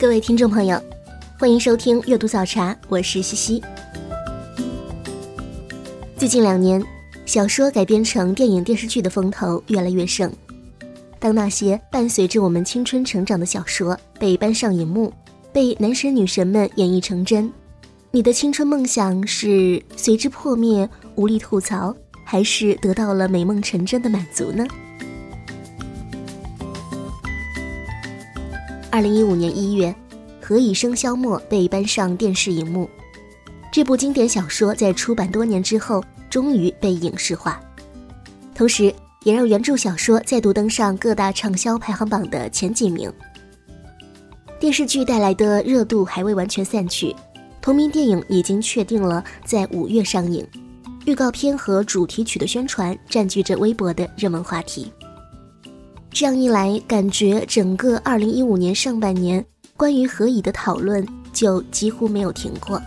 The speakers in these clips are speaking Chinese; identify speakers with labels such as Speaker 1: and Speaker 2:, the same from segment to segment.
Speaker 1: 各位听众朋友，欢迎收听阅读早茶，我是西西。最近两年，小说改编成电影、电视剧的风头越来越盛。当那些伴随着我们青春成长的小说被搬上荧幕，被男神女神们演绎成真，你的青春梦想是随之破灭，无力吐槽，还是得到了美梦成真的满足呢？二零一五年一月，《何以笙箫默》被搬上电视荧幕。这部经典小说在出版多年之后，终于被影视化，同时也让原著小说再度登上各大畅销排行榜的前几名。电视剧带来的热度还未完全散去，同名电影已经确定了在五月上映，预告片和主题曲的宣传占据着微博的热门话题。这样一来，感觉整个二零一五年上半年关于何以的讨论就几乎没有停过。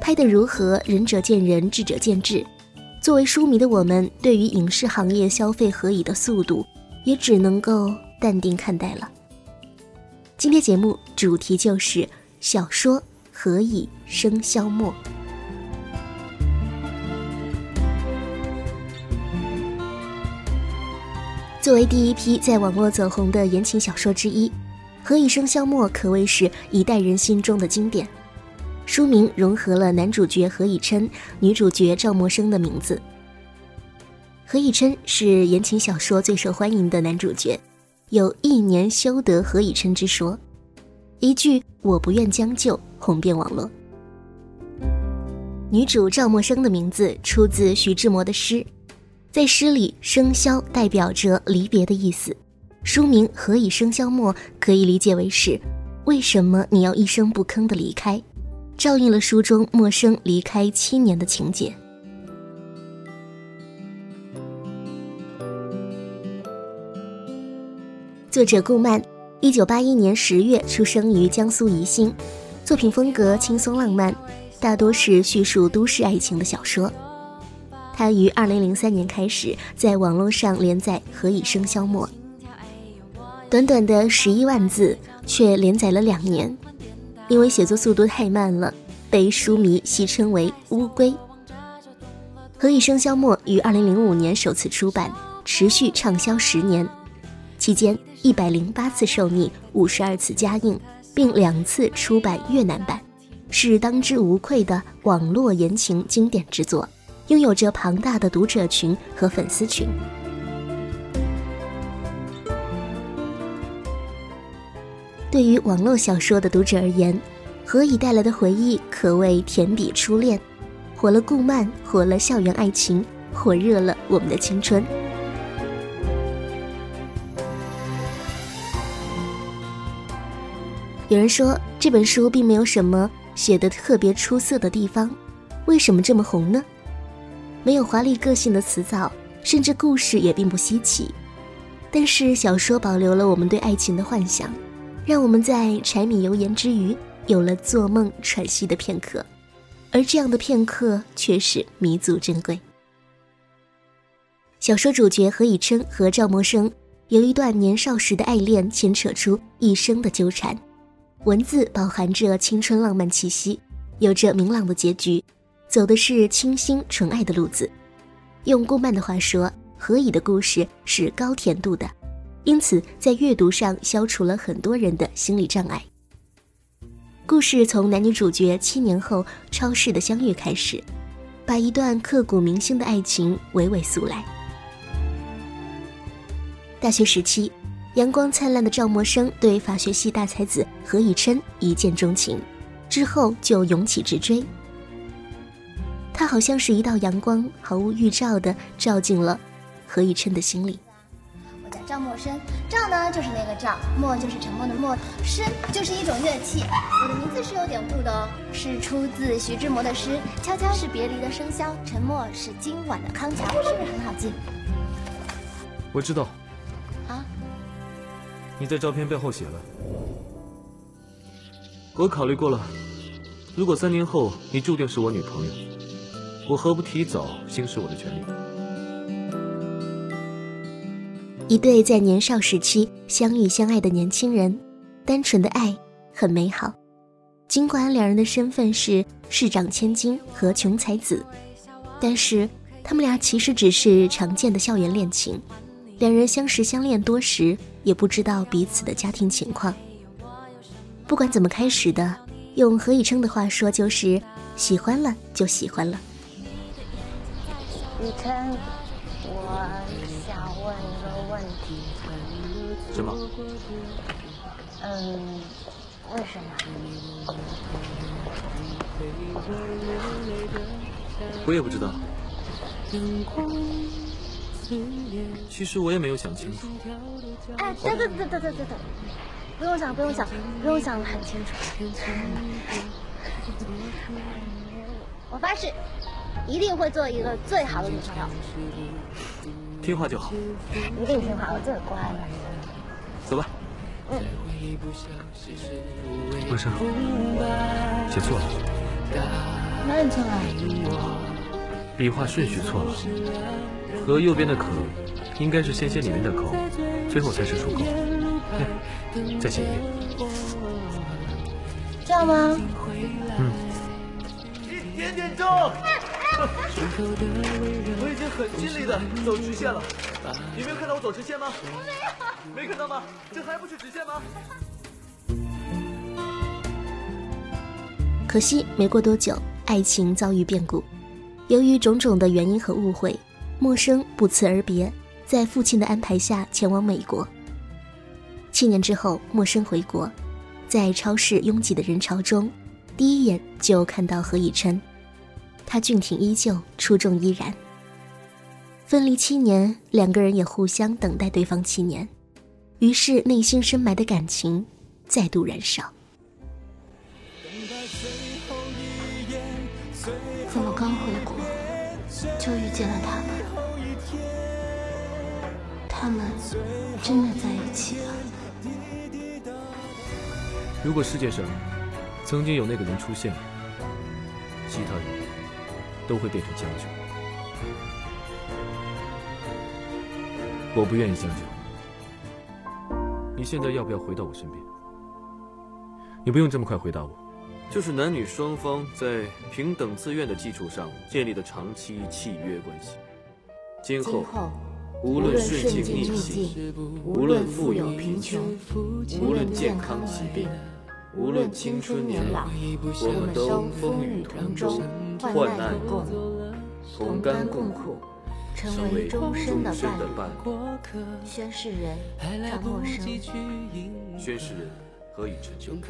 Speaker 1: 拍的如何，仁者见仁，智者见智。作为书迷的我们，对于影视行业消费何以的速度，也只能够淡定看待了。今天节目主题就是小说《何以笙箫默》。作为第一批在网络走红的言情小说之一，《何以笙箫默》可谓是一代人心中的经典。书名融合了男主角何以琛、女主角赵默笙的名字。何以琛是言情小说最受欢迎的男主角，有一年修得何以琛之说，一句“我不愿将就”红遍网络。女主赵默笙的名字出自徐志摩的诗。在诗里，笙箫代表着离别的意思。书名《何以笙箫默》可以理解为是：为什么你要一声不吭的离开？照应了书中默笙离开七年的情节。作者顾漫，一九八一年十月出生于江苏宜兴，作品风格轻松浪漫，大多是叙述都市爱情的小说。他于二零零三年开始在网络上连载《何以笙箫默》，短短的十一万字，却连载了两年。因为写作速度太慢了，被书迷戏称为“乌龟”。《何以笙箫默》于二零零五年首次出版，持续畅销十年，期间一百零八次受逆，五十二次加印，并两次出版越南版，是当之无愧的网络言情经典之作。拥有着庞大的读者群和粉丝群。对于网络小说的读者而言，何以带来的回忆可谓甜比初恋，火了顾漫，火了校园爱情，火热了我们的青春。有人说这本书并没有什么写的特别出色的地方，为什么这么红呢？没有华丽个性的词藻，甚至故事也并不稀奇，但是小说保留了我们对爱情的幻想，让我们在柴米油盐之余有了做梦喘息的片刻，而这样的片刻却是弥足珍贵。小说主角何以琛和赵默笙由一段年少时的爱恋牵扯出一生的纠缠，文字饱含着青春浪漫气息，有着明朗的结局。走的是清新纯爱的路子，用顾漫的话说，何以的故事是高甜度的，因此在阅读上消除了很多人的心理障碍。故事从男女主角七年后超市的相遇开始，把一段刻骨铭心的爱情娓娓诉来。大学时期，阳光灿烂的赵默笙对法学系大才子何以琛一见钟情，之后就勇起直追。他好像是一道阳光，毫无预兆的照进了何以琛的心里。
Speaker 2: 我叫赵默笙，赵呢就是那个赵，默就是沉默的默，笙就是一种乐器。我的名字是有典故的哦，是出自徐志摩的诗：悄悄是别离的笙箫，沉默是今晚的康桥，是不是很好记？
Speaker 3: 我知道。
Speaker 2: 啊？
Speaker 3: 你在照片背后写了，我考虑过了，如果三年后你注定是我女朋友。我何不提早行使我的权利？
Speaker 1: 一对在年少时期相遇相爱的年轻人，单纯的爱很美好。尽管两人的身份是市长千金和穷才子，但是他们俩其实只是常见的校园恋情。两人相识相恋多时，也不知道彼此的家庭情况。不管怎么开始的，用何以琛的话说，就是喜欢了就喜欢了。
Speaker 4: 雨琛，我想问一个问题。
Speaker 3: 什么？
Speaker 4: 嗯，为什么？
Speaker 3: 我也不知道。其实我也没有想清楚。
Speaker 4: 哎，等等等等等等等，不用想，不用想，不用想的很清楚。我发誓。一定会做一个最好的女朋友，
Speaker 3: 听话就好。
Speaker 4: 一定听话，我最乖了。
Speaker 3: 走吧。
Speaker 4: 嗯。
Speaker 3: 默笙，写错了。
Speaker 4: 哪里错了？
Speaker 3: 笔画顺序错了，和右边的可应该是先写里面的口，最后才是出口。再写一遍。
Speaker 4: 这样吗？
Speaker 3: 嗯。
Speaker 5: 一点点重。我已经很尽力的走直线了，你没有看到我走直线吗？
Speaker 4: 我
Speaker 5: 没有，没看到吗？这还不是直线吗？
Speaker 1: 可惜没过多久，爱情遭遇变故，由于种种的原因和误会，陌生不辞而别，在父亲的安排下前往美国。七年之后，陌生回国，在超市拥挤的人潮中，第一眼就看到何以琛。他俊挺依旧，出众依然。分离七年，两个人也互相等待对方七年，于是内心深埋的感情再度燃烧。
Speaker 6: 怎么刚回国就遇见了他们？他们真的在一起了？
Speaker 3: 如果世界上曾经有那个人出现，其他人。都会变成将军，我不愿意将就。你现在要不要回到我身边？你不用这么快回答我，就是男女双方在平等自愿的基础上建立的长期契约关系。今后无论顺境逆境，无论富有贫穷，无论健康疾病。无论青春年老，我们都风雨同舟，患难共同甘共苦，成为终身的伴侣。
Speaker 6: 宣誓人张默笙，
Speaker 3: 宣誓人何以琛。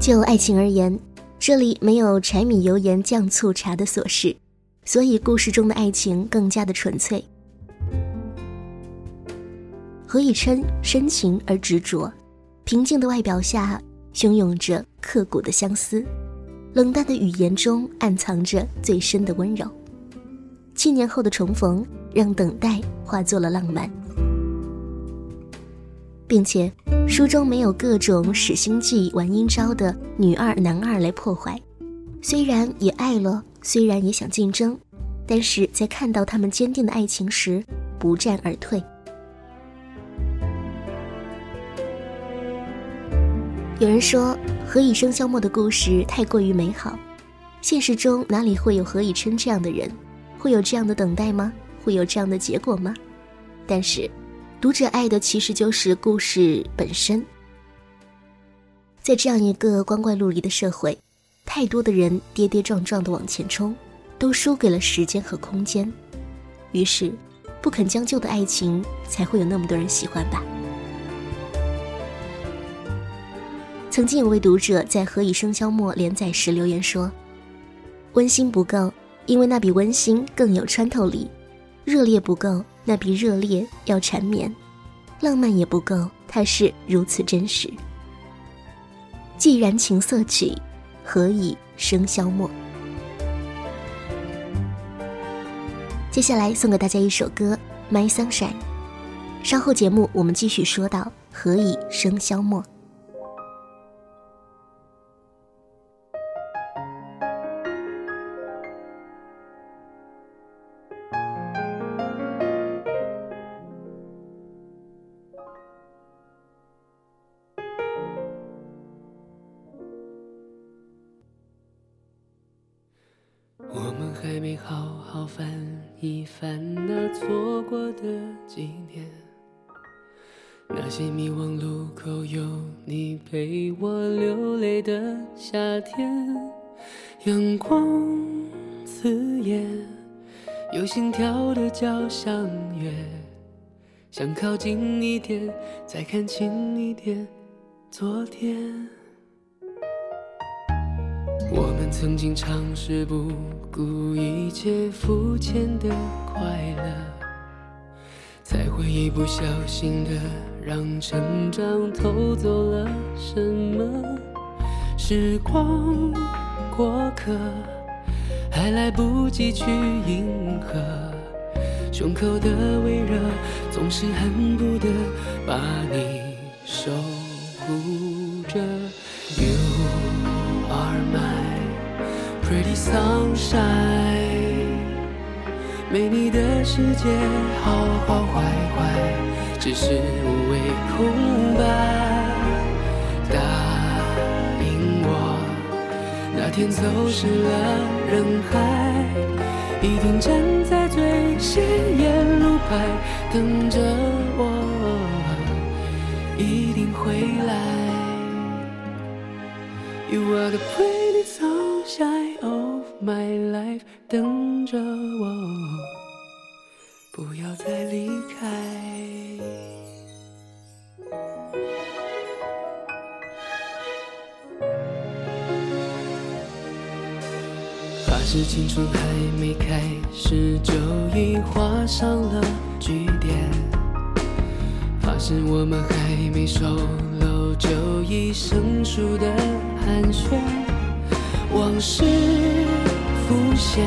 Speaker 1: 就爱情而言，这里没有柴米油盐酱醋茶的琐事。所以，故事中的爱情更加的纯粹。何以琛深情而执着，平静的外表下汹涌着刻骨的相思，冷淡的语言中暗藏着最深的温柔。七年后的重逢，让等待化作了浪漫，并且书中没有各种使心计、玩阴招的女二男二来破坏。虽然也爱了。虽然也想竞争，但是在看到他们坚定的爱情时，不战而退。有人说何以笙箫默的故事太过于美好，现实中哪里会有何以琛这样的人？会有这样的等待吗？会有这样的结果吗？但是，读者爱的其实就是故事本身。在这样一个光怪陆离的社会。太多的人跌跌撞撞的往前冲，都输给了时间和空间，于是，不肯将就的爱情才会有那么多人喜欢吧。曾经有位读者在《何以笙箫默》连载时留言说：“温馨不够，因为那比温馨更有穿透力；热烈不够，那比热烈要缠绵；浪漫也不够，它是如此真实。既然情色曲，何以笙箫默？”接下来送给大家一首歌《My Sunshine》。稍后节目我们继续说到何以笙箫默。
Speaker 7: 想靠近一点，再看清一点昨天。我们曾经尝试不顾一切肤浅的快乐，才会一不小心的让成长偷走了什么。时光过客，还来不及去迎合，胸口的微热总是恨不得把你守护着。You are my pretty sunshine，没你的世界好好坏坏，只是无谓空白。答应我，那天走失了人海，一定站在最显眼路牌等着我，一定会来。You are the pretty sunshine of my life，等着我，不要再离开。是青春还没开始就已画上了句点，怕是我们还没熟络就已生疏的寒暄，往事浮现，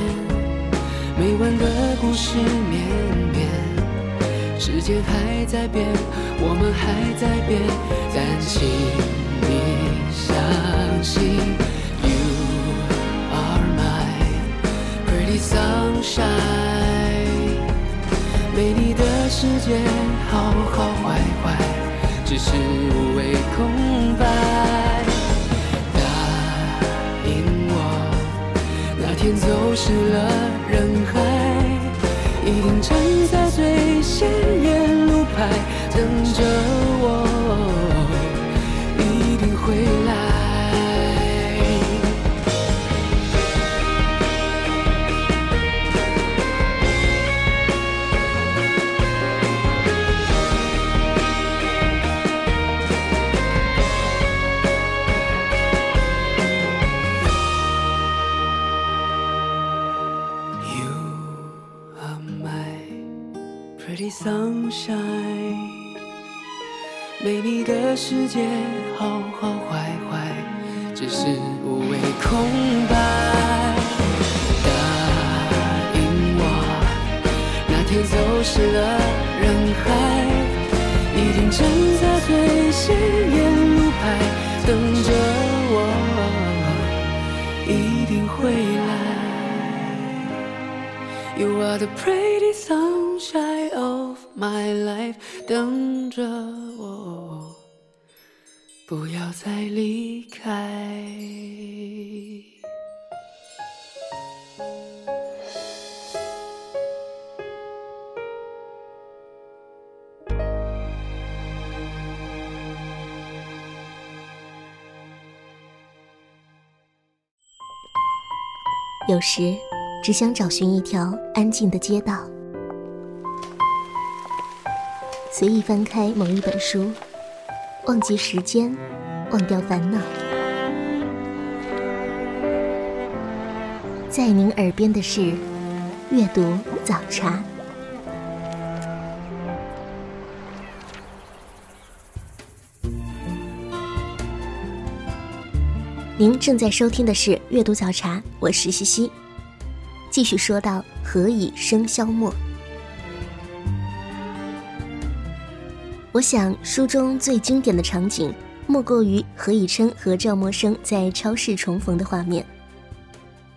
Speaker 7: 没完的故事绵绵，时间还在变，我们还在变，但请你相信。sunshine，没你的世界好好坏坏，只是无谓空白。答应我，那天走失了人海，一定站在最显眼路牌等着我，你的世界好好坏坏，只是无谓空白。答应我，那天走失了人海，一定站在最显眼路牌等着我，一定会来。You are the pretty sunshine of my life，等着，不要再离开。
Speaker 1: 有时，只想找寻一条安静的街道，随意翻开某一本书，忘记时间，忘掉烦恼。在您耳边的是阅读早茶。您正在收听的是阅读早茶，我是西西。继续说到何以笙箫默，我想书中最经典的场景，莫过于何以琛和赵默笙在超市重逢的画面。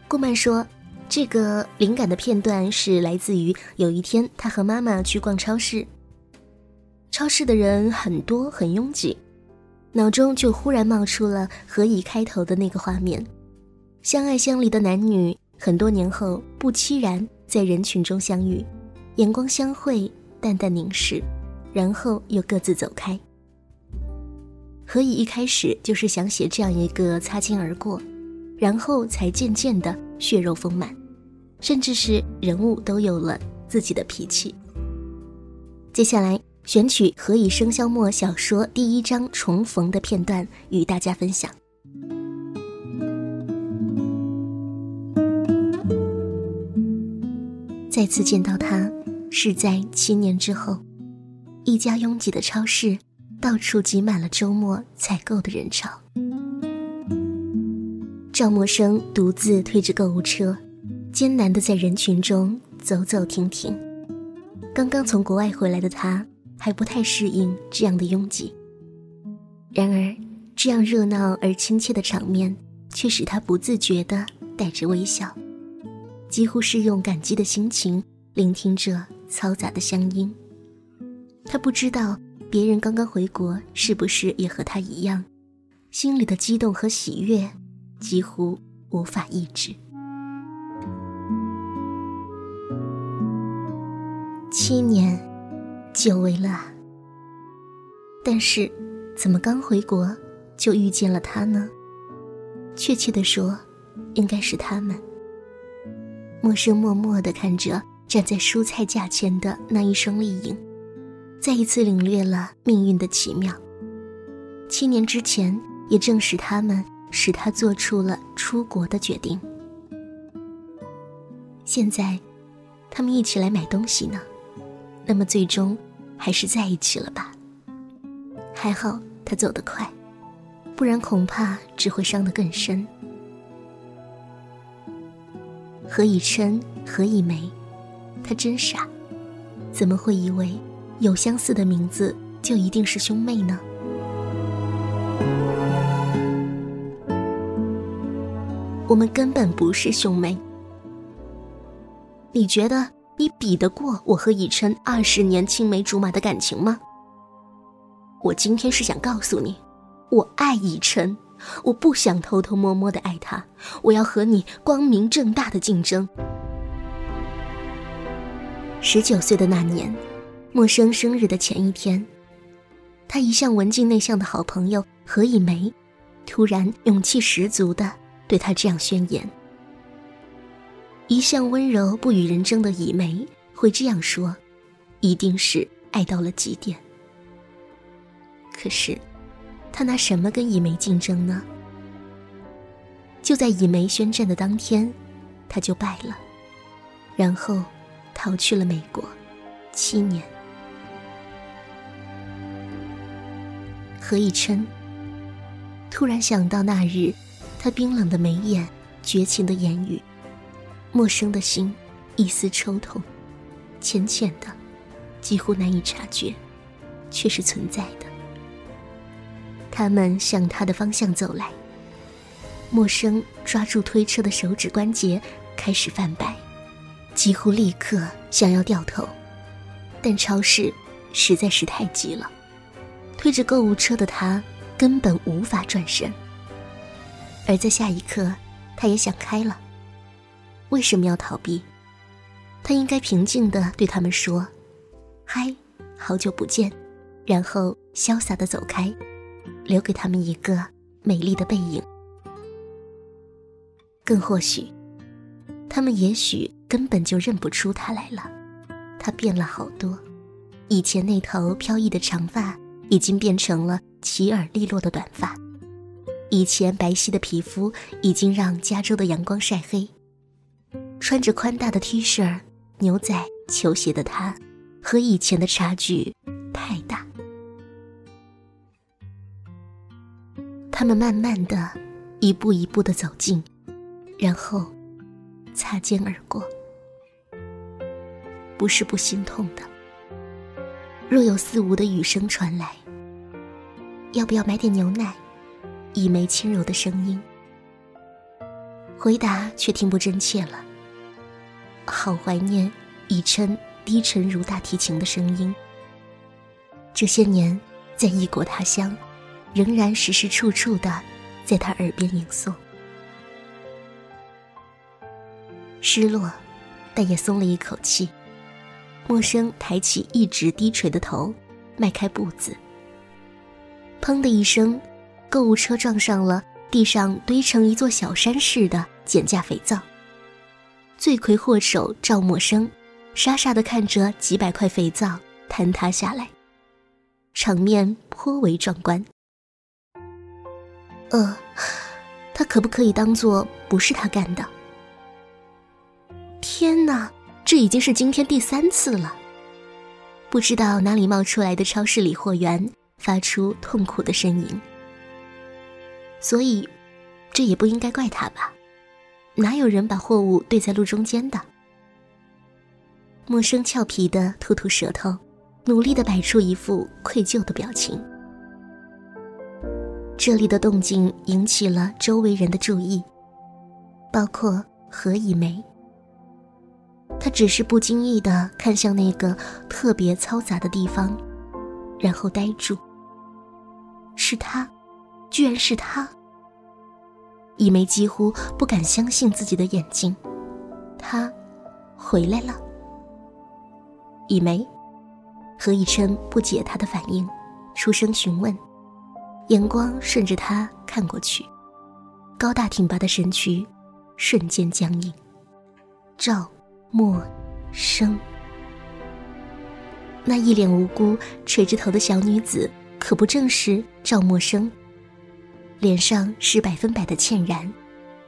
Speaker 1: 顾漫说，这个灵感的片段是来自于有一天他和妈妈去逛超市，超市的人很多很拥挤。脑中就忽然冒出了“何以”开头的那个画面，相爱相离的男女，很多年后不期然在人群中相遇，眼光相会，淡淡凝视，然后又各自走开。何以一开始就是想写这样一个擦肩而过，然后才渐渐的血肉丰满，甚至是人物都有了自己的脾气。接下来。选取《何以笙箫默》小说第一章重逢的片段与大家分享。再次见到他，是在七年之后，一家拥挤的超市，到处挤满了周末采购的人潮。赵默笙独自推着购物车，艰难的在人群中走走停停。刚刚从国外回来的他。还不太适应这样的拥挤。然而，这样热闹而亲切的场面，却使他不自觉地带着微笑，几乎是用感激的心情聆听着嘈杂的乡音。他不知道别人刚刚回国是不是也和他一样，心里的激动和喜悦几乎无法抑制。七年。久违了，但是，怎么刚回国就遇见了他呢？确切的说，应该是他们。默生默默的看着站在蔬菜架前的那一双丽影，再一次领略了命运的奇妙。七年之前，也正是他们使他做出了出国的决定。现在，他们一起来买东西呢。那么最终，还是在一起了吧？还好他走得快，不然恐怕只会伤得更深。何以琛、何以梅，他真傻，怎么会以为有相似的名字就一定是兄妹呢？我们根本不是兄妹，你觉得？你比得过我和以琛二十年青梅竹马的感情吗？我今天是想告诉你，我爱以琛，我不想偷偷摸摸的爱他，我要和你光明正大的竞争。十九岁的那年，陌生生日的前一天，他一向文静内向的好朋友何以梅，突然勇气十足的对他这样宣言。一向温柔不与人争的以梅会这样说，一定是爱到了极点。可是，他拿什么跟以梅竞争呢？就在以梅宣战的当天，他就败了，然后逃去了美国，七年。何以琛突然想到那日，他冰冷的眉眼，绝情的言语。陌生的心，一丝抽痛，浅浅的，几乎难以察觉，却是存在的。他们向他的方向走来。陌生抓住推车的手指关节开始泛白，几乎立刻想要掉头，但超市实在是太挤了，推着购物车的他根本无法转身。而在下一刻，他也想开了。为什么要逃避？他应该平静的对他们说：“嗨，好久不见。”然后潇洒的走开，留给他们一个美丽的背影。更或许，他们也许根本就认不出他来了。他变了好多，以前那头飘逸的长发已经变成了齐耳利落的短发，以前白皙的皮肤已经让加州的阳光晒黑。穿着宽大的 T 恤、牛仔、球鞋的他，和以前的差距太大。他们慢慢的，一步一步的走近，然后擦肩而过。不是不心痛的。若有似无的雨声传来，要不要买点牛奶？一枚轻柔的声音。回答却听不真切了。好怀念以琛低沉如大提琴的声音。这些年，在异国他乡，仍然时时处处的在他耳边吟诵。失落，但也松了一口气。陌生抬起一直低垂的头，迈开步子。砰的一声，购物车撞上了地上堆成一座小山似的减价肥皂。罪魁祸首赵默笙，傻傻的看着几百块肥皂坍塌下来，场面颇为壮观。呃，他可不可以当做不是他干的？天哪！这已经是今天第三次了。不知道哪里冒出来的超市理货员发出痛苦的呻吟。所以，这也不应该怪他吧？哪有人把货物堆在路中间的？陌生俏皮的吐吐舌头，努力的摆出一副愧疚的表情。这里的动静引起了周围人的注意，包括何以梅。他只是不经意的看向那个特别嘈杂的地方，然后呆住。是他，居然是他！一梅几乎不敢相信自己的眼睛，他回来了。一梅，何以琛不解他的反应，出声询问，眼光顺着他看过去，高大挺拔的身躯瞬间僵硬。赵。陌生，那一脸无辜、垂着头的小女子，可不正是赵默笙？脸上是百分百的歉然，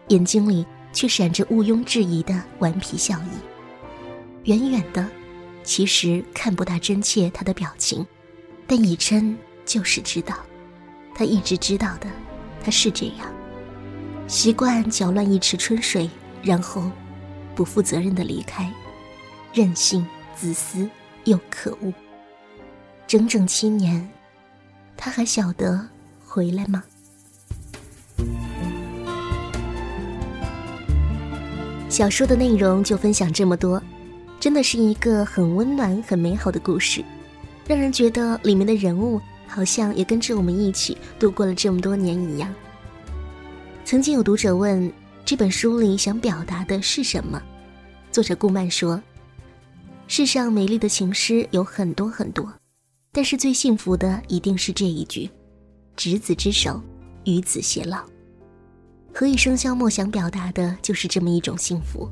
Speaker 1: 眼睛里却闪着毋庸置疑的顽皮笑意。远远的，其实看不大真切她的表情，但以琛就是知道，他一直知道的，他是这样，习惯搅乱一池春水，然后。不负责任的离开，任性、自私又可恶。整整七年，他还晓得回来吗？小说的内容就分享这么多，真的是一个很温暖、很美好的故事，让人觉得里面的人物好像也跟着我们一起度过了这么多年一样。曾经有读者问。这本书里想表达的是什么？作者顾漫说：“世上美丽的情诗有很多很多，但是最幸福的一定是这一句：‘执子之手，与子偕老。’何以笙箫默想表达的就是这么一种幸福。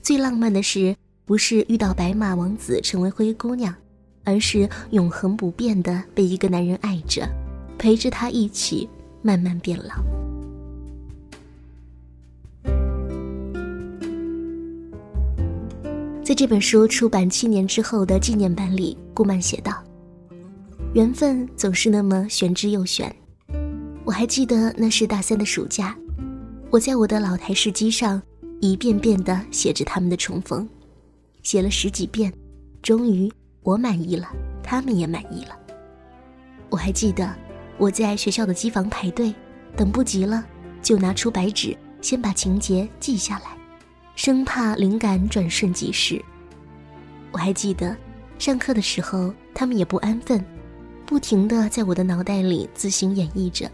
Speaker 1: 最浪漫的是，不是遇到白马王子成为灰姑娘，而是永恒不变的被一个男人爱着，陪着他一起慢慢变老。”在这本书出版七年之后的纪念版里，顾漫写道：“缘分总是那么玄之又玄。我还记得那是大三的暑假，我在我的老台式机上一遍遍地写着他们的重逢，写了十几遍，终于我满意了，他们也满意了。我还记得我在学校的机房排队，等不及了，就拿出白纸，先把情节记下来。”生怕灵感转瞬即逝。我还记得，上课的时候，他们也不安分，不停地在我的脑袋里自行演绎着，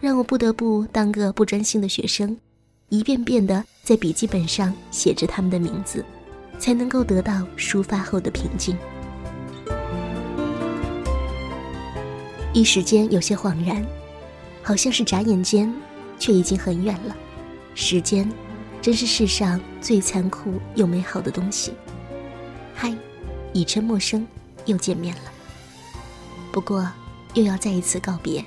Speaker 1: 让我不得不当个不专心的学生，一遍遍地在笔记本上写着他们的名字，才能够得到抒发后的平静。一时间有些恍然，好像是眨眼间，却已经很远了。时间。真是世上最残酷又美好的东西。嗨，以真陌生，又见面了。不过，又要再一次告别。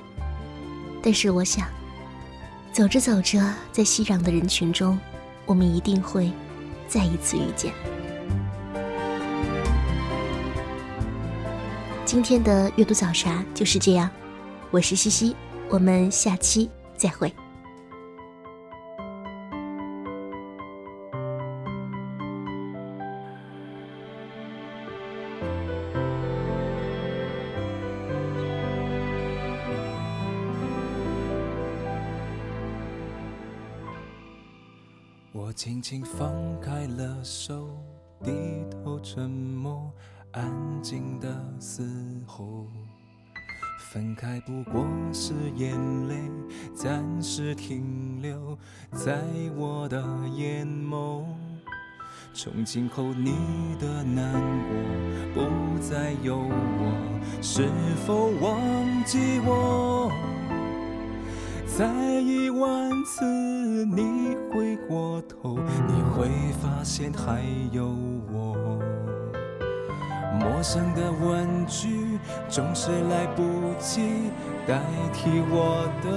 Speaker 1: 但是我想，走着走着，在熙攘的人群中，我们一定会再一次遇见。今天的阅读早茶就是这样，我是西西，我们下期再会。
Speaker 8: 我轻轻放开了手，低头沉默，安静的嘶吼。分开不过是眼泪暂时停留在我的眼眸，从今后你的难过不再有我，是否忘记我？再一万次过头，你会发现还有我。陌生的问句总是来不及代替我的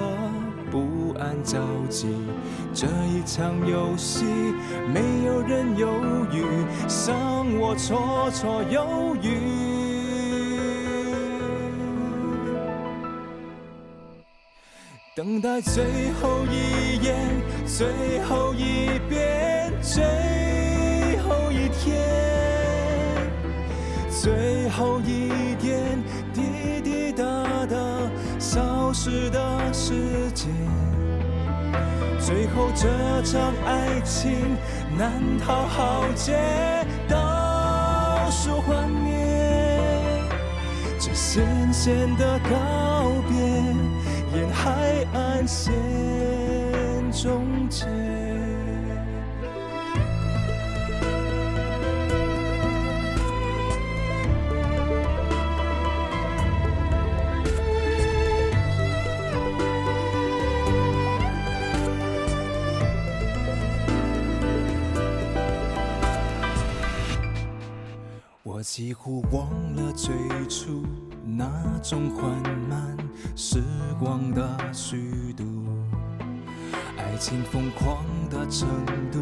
Speaker 8: 不安着急。这一场游戏，没有人犹豫，伤我绰绰有余。等待最后一眼，最后一遍，最后一天，最后一点滴滴答答消失的时间。最后这场爱情难逃浩劫，倒数幻灭，这咸咸的告别。沿海岸线终结。我几乎忘了最初那种缓慢。时光的虚度，爱情疯狂的程度，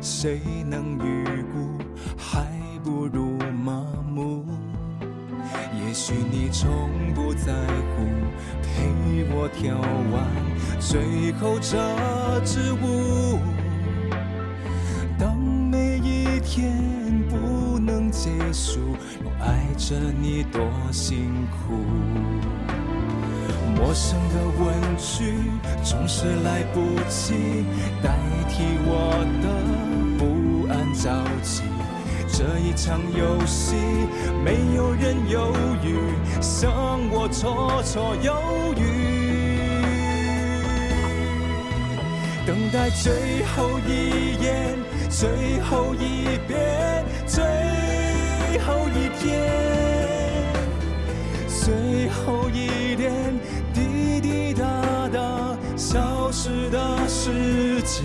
Speaker 8: 谁能预估？还不如麻木。也许你从不在乎，陪我跳完最后这支舞。当每一天结束，我爱着你多辛苦。陌生的问句总是来不及代替我的不安着急。这一场游戏，没有人犹豫，剩我绰绰有余。等待最后一眼，最后一遍，最后一天，最后一点。滴滴答答消失的时间，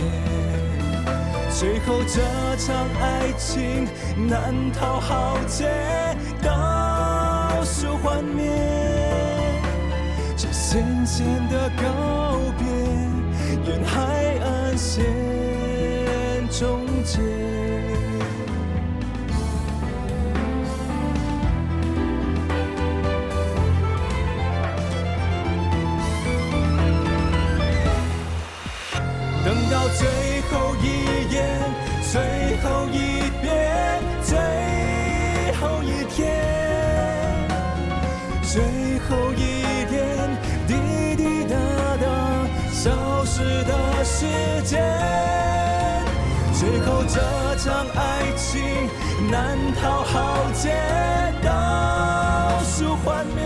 Speaker 8: 最后这场爱情难逃浩劫，倒数幻灭，这咸咸的告别，沿海岸线终结。最后一眼，最后一遍，最后一天，最后一点滴滴答答消失的时间，最后这场爱情难逃浩劫，倒数幻灭，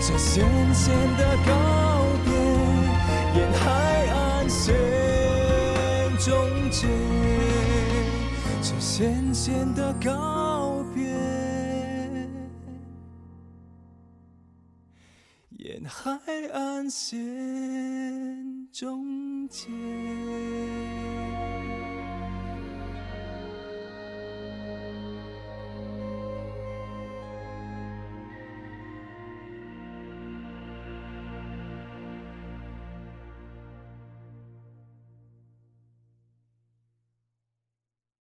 Speaker 8: 这咸咸的告，线终结，这咸咸的告别，沿海岸线终结。